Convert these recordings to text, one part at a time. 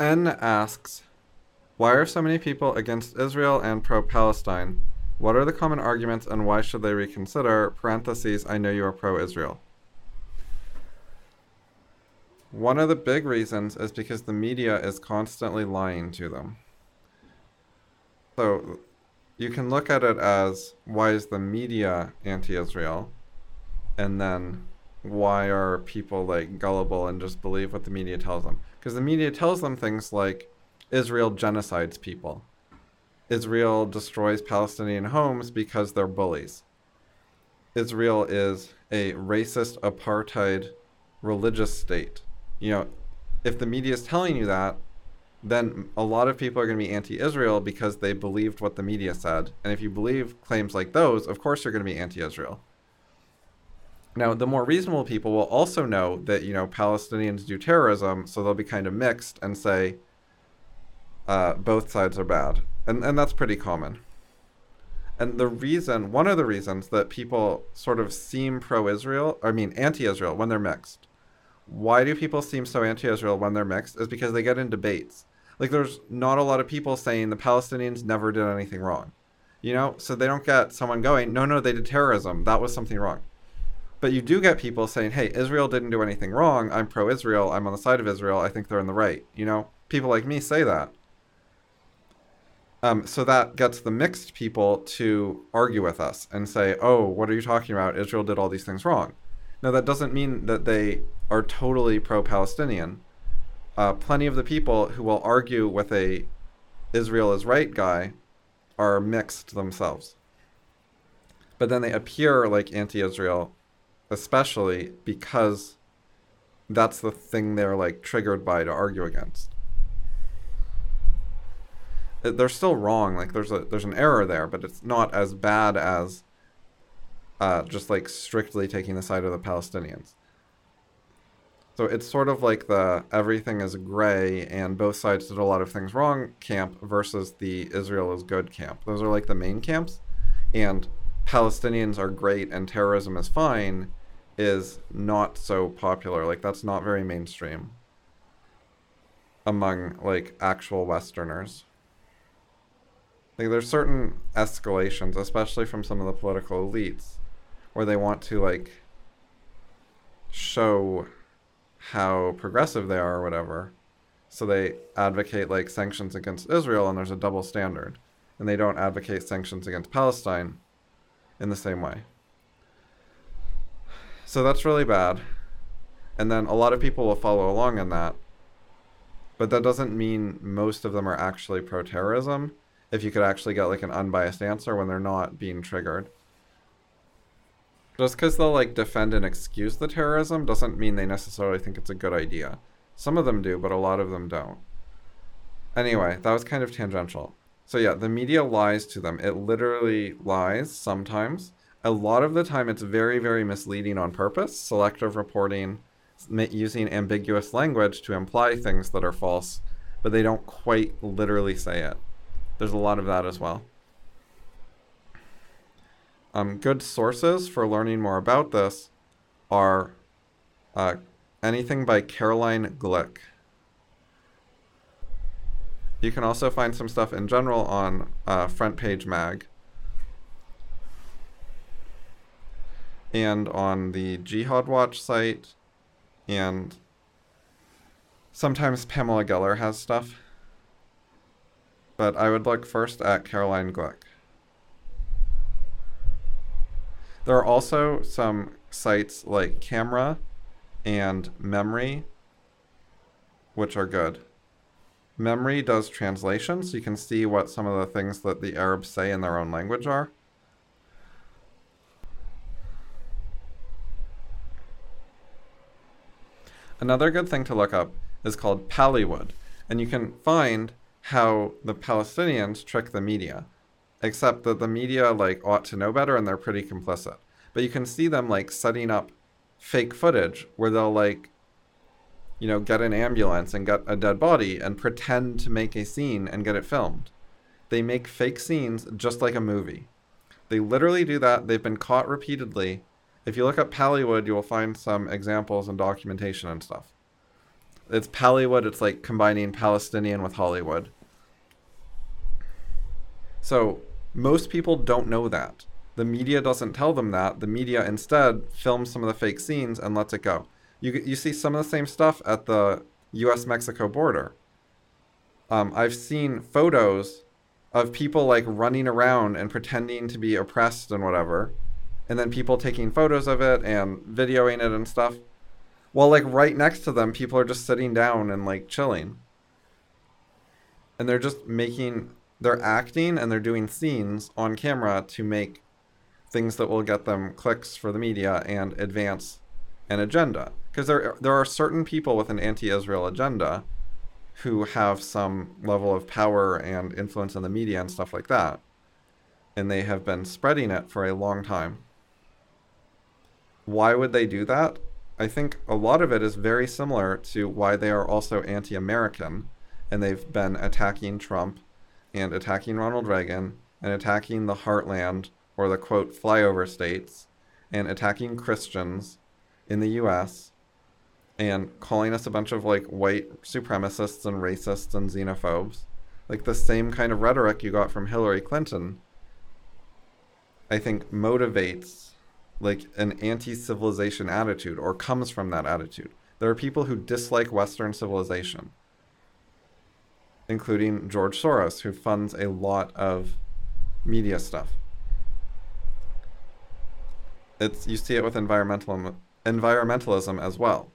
N asks, why are so many people against Israel and pro-Palestine? What are the common arguments and why should they reconsider? Parentheses, I know you are pro-Israel. One of the big reasons is because the media is constantly lying to them. So you can look at it as why is the media anti-Israel? And then why are people like gullible and just believe what the media tells them? Because the media tells them things like Israel genocides people. Israel destroys Palestinian homes because they're bullies. Israel is a racist apartheid religious state you know, if the media is telling you that, then a lot of people are going to be anti-Israel because they believed what the media said. And if you believe claims like those, of course you're going to be anti-Israel. Now, the more reasonable people will also know that you know Palestinians do terrorism, so they'll be kind of mixed and say uh, both sides are bad, and and that's pretty common. And the reason, one of the reasons that people sort of seem pro-Israel, I mean anti-Israel, when they're mixed, why do people seem so anti-Israel when they're mixed is because they get in debates. Like there's not a lot of people saying the Palestinians never did anything wrong. You know, so they don't get someone going, no, no, they did terrorism. That was something wrong. But you do get people saying, hey, Israel didn't do anything wrong. I'm pro Israel. I'm on the side of Israel. I think they're in the right. You know, people like me say that. Um, so that gets the mixed people to argue with us and say, oh, what are you talking about? Israel did all these things wrong. Now, that doesn't mean that they are totally pro-Palestinian. Uh, plenty of the people who will argue with a Israel is right guy are mixed themselves. But then they appear like anti-Israel, especially because that's the thing they're like triggered by to argue against. They're still wrong. Like there's a there's an error there, but it's not as bad as uh, just like strictly taking the side of the Palestinians. So it's sort of like the everything is gray and both sides did a lot of things wrong camp versus the Israel is good camp. Those are like the main camps. And Palestinians are great and terrorism is fine is not so popular. Like that's not very mainstream among like actual Westerners. Like there's certain escalations, especially from some of the political elites, where they want to like show how progressive they are or whatever. So they advocate like sanctions against Israel and there's a double standard. And they don't advocate sanctions against Palestine in the same way. So that's really bad. And then a lot of people will follow along in that. But that doesn't mean most of them are actually pro terrorism if you could actually get like an unbiased answer when they're not being triggered. Just because they'll like defend and excuse the terrorism doesn't mean they necessarily think it's a good idea. Some of them do, but a lot of them don't. Anyway, that was kind of tangential. So yeah, the media lies to them. It literally lies sometimes. A lot of the time, it's very, very misleading on purpose. Selective reporting, using ambiguous language to imply things that are false, but they don't quite literally say it. There's a lot of that as well. Um, good sources for learning more about this are uh, anything by Caroline Glick. You can also find some stuff in general on uh, Front Page Mag and on the Jihad Watch site, and sometimes Pamela Geller has stuff. But I would look first at Caroline Glick. There are also some sites like Camera and MEMRI, which are good. MEMRI does translation, so you can see what some of the things that the Arabs say in their own language are. Another good thing to look up is called Pallywood, and you can find how the Palestinians trick the media except that the media like ought to know better and they're pretty complicit. But you can see them like setting up fake footage where they'll like you know get an ambulance and get a dead body and pretend to make a scene and get it filmed. They make fake scenes just like a movie. They literally do that. They've been caught repeatedly. If you look up Pallywood, you will find some examples and documentation and stuff. it's Pallywood. It's like combining Palestinian with Hollywood. So most people don't know that. The media doesn't tell them that. The media instead films some of the fake scenes and lets it go. You you see some of the same stuff at the U.S. Mexico border. Um, I've seen photos of people like running around and pretending to be oppressed and whatever, and then people taking photos of it and videoing it and stuff. Well, like right next to them, people are just sitting down and like chilling. And they're just making they're acting and they're doing scenes on camera to make things that will get them clicks for the media and advance an agenda. Because there there are certain people with an anti-Israel agenda who have some level of power and influence in the media and stuff like that. And they have been spreading it for a long time. Why would they do that? I think a lot of it is very similar to why they are also anti American and they've been attacking Trump and attacking Ronald Reagan and attacking the heartland or the quote flyover states and attacking Christians in the US and calling us a bunch of like white supremacists and racists and xenophobes. Like the same kind of rhetoric you got from Hillary Clinton, I think motivates like an anti civilization attitude or comes from that attitude. There are people who dislike Western civilization, including George Soros, who funds a lot of media stuff. It's you see it with environmental environmentalism as well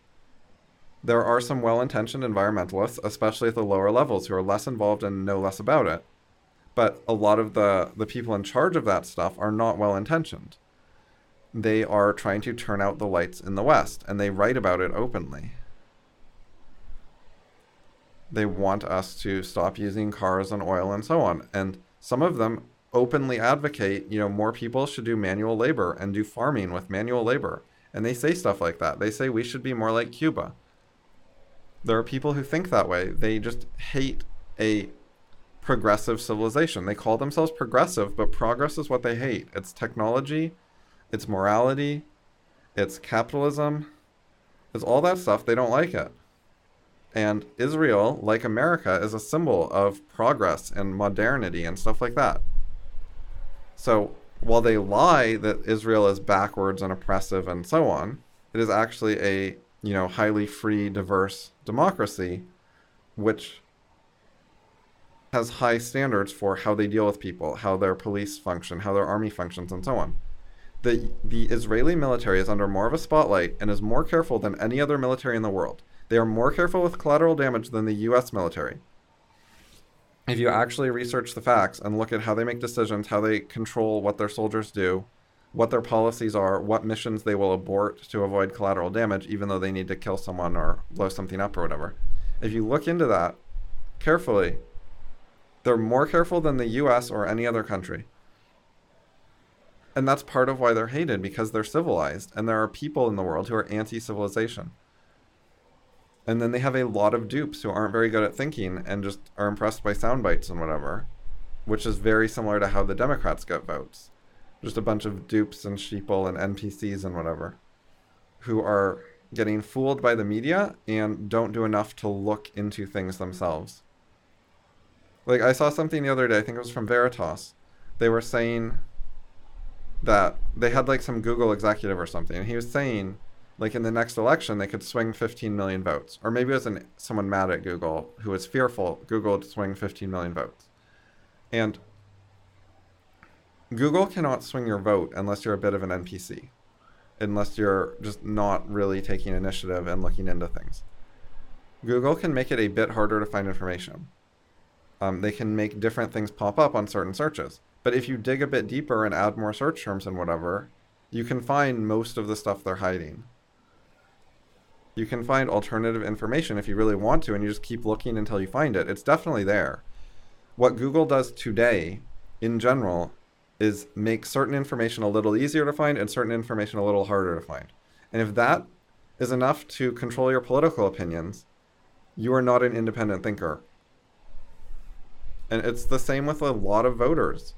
there are some well intentioned environmentalists, especially at the lower levels, who are less involved and know less about it. But a lot of the, the people in charge of that stuff are not well intentioned. They are trying to turn out the lights in the West, and they write about it openly. They want us to stop using cars and oil and so on. And some of them openly advocate, you know, more people should do manual labor and do farming with manual labor. And they say stuff like that. They say we should be more like Cuba there are people who think that way. They just hate a progressive civilization. They call themselves progressive, but progress is what they hate. It's technology, it's morality, it's capitalism, it's all that stuff. They don't like it. And Israel, like America, is a symbol of progress and modernity and stuff like that. So while they lie that Israel is backwards and oppressive and so on, it is actually a you know, highly free, diverse democracy, which has high standards for how they deal with people, how their police function, how their army functions, and so on. The, the Israeli military is under more of a spotlight and is more careful than any other military in the world. They are more careful with collateral damage than the US military. If you actually research the facts and look at how they make decisions, how they control what their soldiers do, what their policies are, what missions they will abort to avoid collateral damage, even though they need to kill someone or blow something up or whatever. If you look into that carefully, they're more careful than the US or any other country. And that's part of why they're hated because they're civilized and there are people in the world who are anti civilization. And then they have a lot of dupes who aren't very good at thinking and just are impressed by sound bites and whatever, which is very similar to how the Democrats get votes just a bunch of dupes and sheeple and NPCs and whatever who are getting fooled by the media and don't do enough to look into things themselves. Like I saw something the other day, I think it was from Veritas. They were saying that they had like some Google executive or something, and he was saying like in the next election they could swing 15 million votes, or maybe it was an, someone mad at Google who was fearful Google would swing 15 million votes, and Google cannot swing your vote unless you're a bit of an NPC, unless you're just not really taking initiative and looking into things. Google can make it a bit harder to find information. Um, they can make different things pop up on certain searches. But if you dig a bit deeper and add more search terms and whatever, you can find most of the stuff they're hiding. You can find alternative information if you really want to, and you just keep looking until you find it. It's definitely there. What Google does today, in general, is make certain information a little easier to find and certain information a little harder to find. And if that is enough to control your political opinions, you are not an independent thinker. And it's the same with a lot of voters.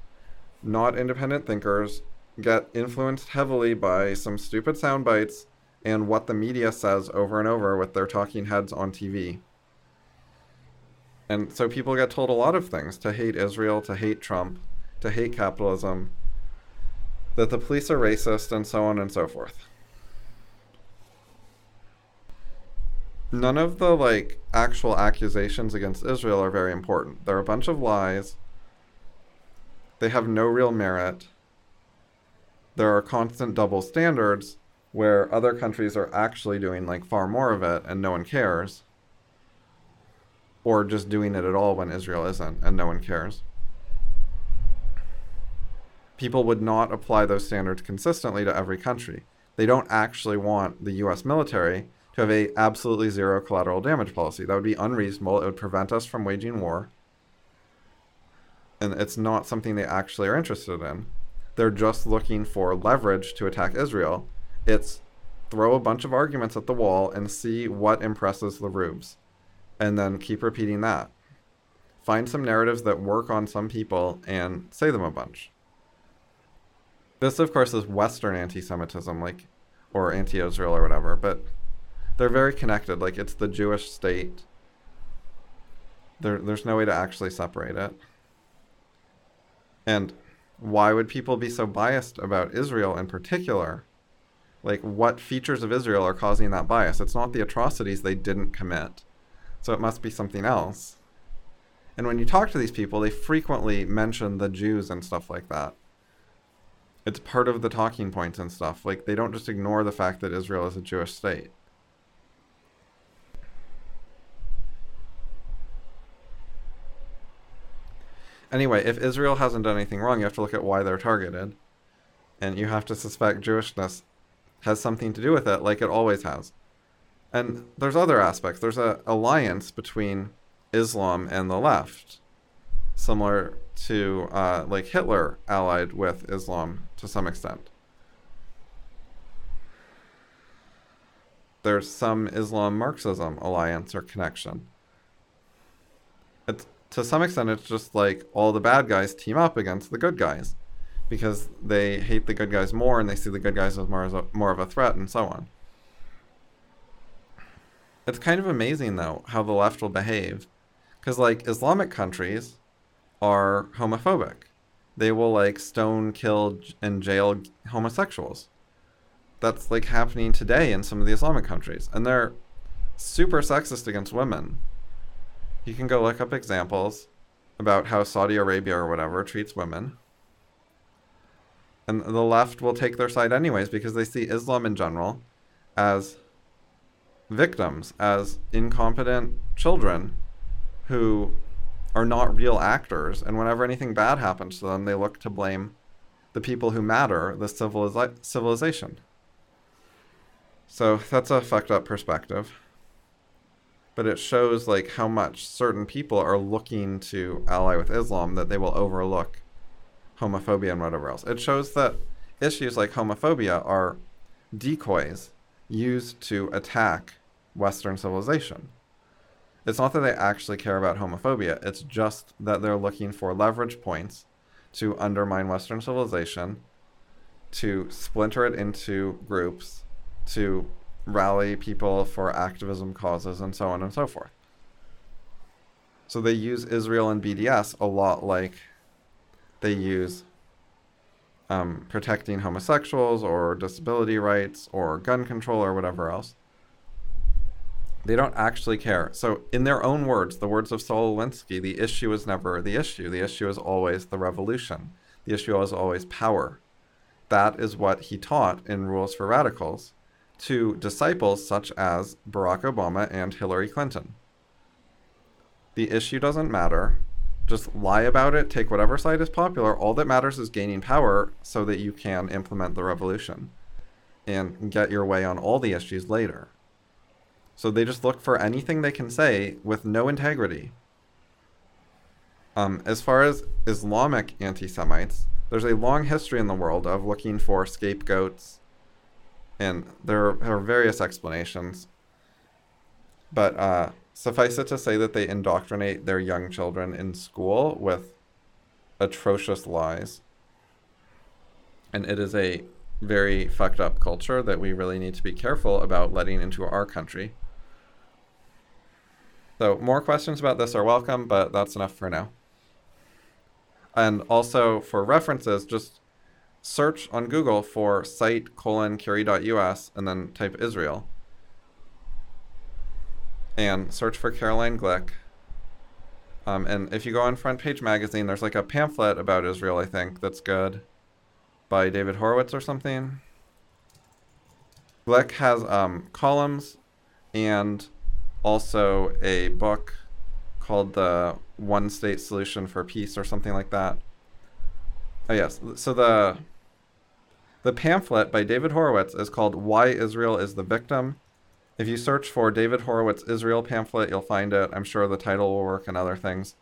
Not independent thinkers get influenced heavily by some stupid sound bites and what the media says over and over with their talking heads on TV. And so people get told a lot of things to hate Israel, to hate Trump, to hate capitalism, that the police are racist, and so on and so forth. None of the like actual accusations against Israel are very important. They're a bunch of lies. They have no real merit. There are constant double standards where other countries are actually doing like far more of it and no one cares or just doing it at all when Israel isn't and no one cares. People would not apply those standards consistently to every country. They don't actually want the US military to have a absolutely zero collateral damage policy. That would be unreasonable. It would prevent us from waging war. And it's not something they actually are interested in. They're just looking for leverage to attack Israel. It's throw a bunch of arguments at the wall and see what impresses the rubes and then keep repeating that. Find some narratives that work on some people and say them a bunch. This, of course, is Western anti Semitism, like, or anti Israel or whatever, but they're very connected. Like, it's the Jewish state. There, there's no way to actually separate it. And why would people be so biased about Israel in particular? Like, what features of Israel are causing that bias? It's not the atrocities they didn't commit so it must be something else. And when you talk to these people, they frequently mention the Jews and stuff like that. It's part of the talking points and stuff. Like, they don't just ignore the fact that Israel is a Jewish state. Anyway, if Israel hasn't done anything wrong, you have to look at why they're targeted. And you have to suspect Jewishness has something to do with it, like it always has. And there's other aspects. There's an alliance between Islam and the left, similar to uh, like Hitler allied with Islam to some extent. There's some Islam Marxism alliance or connection. To some extent, it's just like all the bad guys team up against the good guys because they hate the good guys more and they see the good guys as more, as a, more of a threat and so on. It's kind of amazing though how the left will behave, because like Islamic countries are homophobic. They will like stone, kill, and jail homosexuals. That's like happening today in some of the Islamic countries, and they're super sexist against women. You can go look up examples about how Saudi Arabia or whatever treats women. And the left will take their side anyways because they see Islam in general as victims as incompetent children who are not real actors. And whenever anything bad happens to them, they look to blame the people who matter, the civiliza- civilization. So that's a fucked up perspective. But it shows like how much certain people are looking to ally with Islam that they will overlook homophobia and whatever else. It shows that issues like homophobia are decoys used to attack Western civilization. It's not that they actually care about homophobia, it's just that they're looking for leverage points to undermine Western civilization, to splinter it into groups, to rally people for activism causes, and so on and so forth. So they use Israel and BDS a lot like they use um, protecting homosexuals or disability rights or gun control or whatever else. They don't actually care. So, in their own words, the words of Saul Alinsky, the issue is never the issue. The issue is always the revolution. The issue is always power. That is what he taught in Rules for Radicals to disciples such as Barack Obama and Hillary Clinton. The issue doesn't matter. Just lie about it, take whatever side is popular. All that matters is gaining power so that you can implement the revolution and get your way on all the issues later. So they just look for anything they can say with no integrity. Um, as far as Islamic anti Semites, there's a long history in the world of looking for scapegoats, and there are various explanations. But uh, suffice it to say that they indoctrinate their young children in school with atrocious lies. And it is a very fucked up culture that we really need to be careful about letting into our country. So, more questions about this are welcome, but that's enough for now. And also for references, just search on Google for site colon curi.us and then type Israel. And search for Caroline Glick. Um, and if you go on Front Page Magazine, there's like a pamphlet about Israel, I think, that's good by David Horowitz or something. Glick has um, columns and also a book called The One State Solution for Peace or something like that. Oh, yes. So the the pamphlet by David Horowitz is called Why Israel is the Victim. If you search for David Horowitz Israel pamphlet, you'll find it. I'm sure the title will work and other things.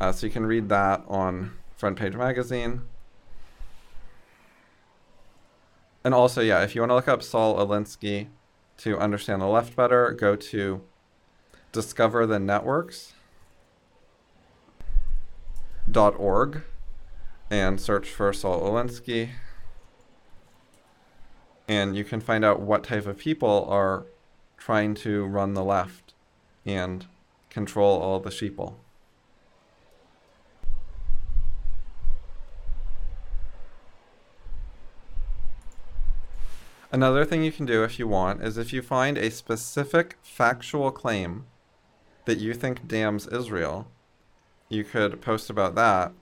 Uh, so you can read that on Front Page Magazine. And also, yeah, if you want to look up Saul Alinsky to understand the left better, go to Discover the Networks org and search for Saul Alinsky. And you can find out what type of people are trying to run the left and control all the sheeple. Another thing you can do if you want is if you find a specific factual claim that you think damns Israel, you could post about that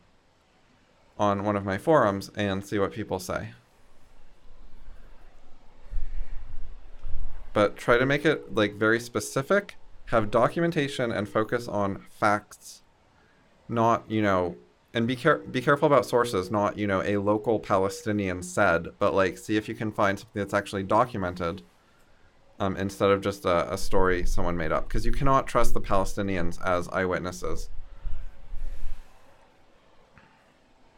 on one of my forums and see what people say. But try to make it like very specific, have documentation and focus on facts, not, you know, and be care be careful about sources, not, you know, a local Palestinian said, but like see if you can find something that's actually documented. Um, instead of just a, a story someone made up, because you cannot trust the Palestinians as eyewitnesses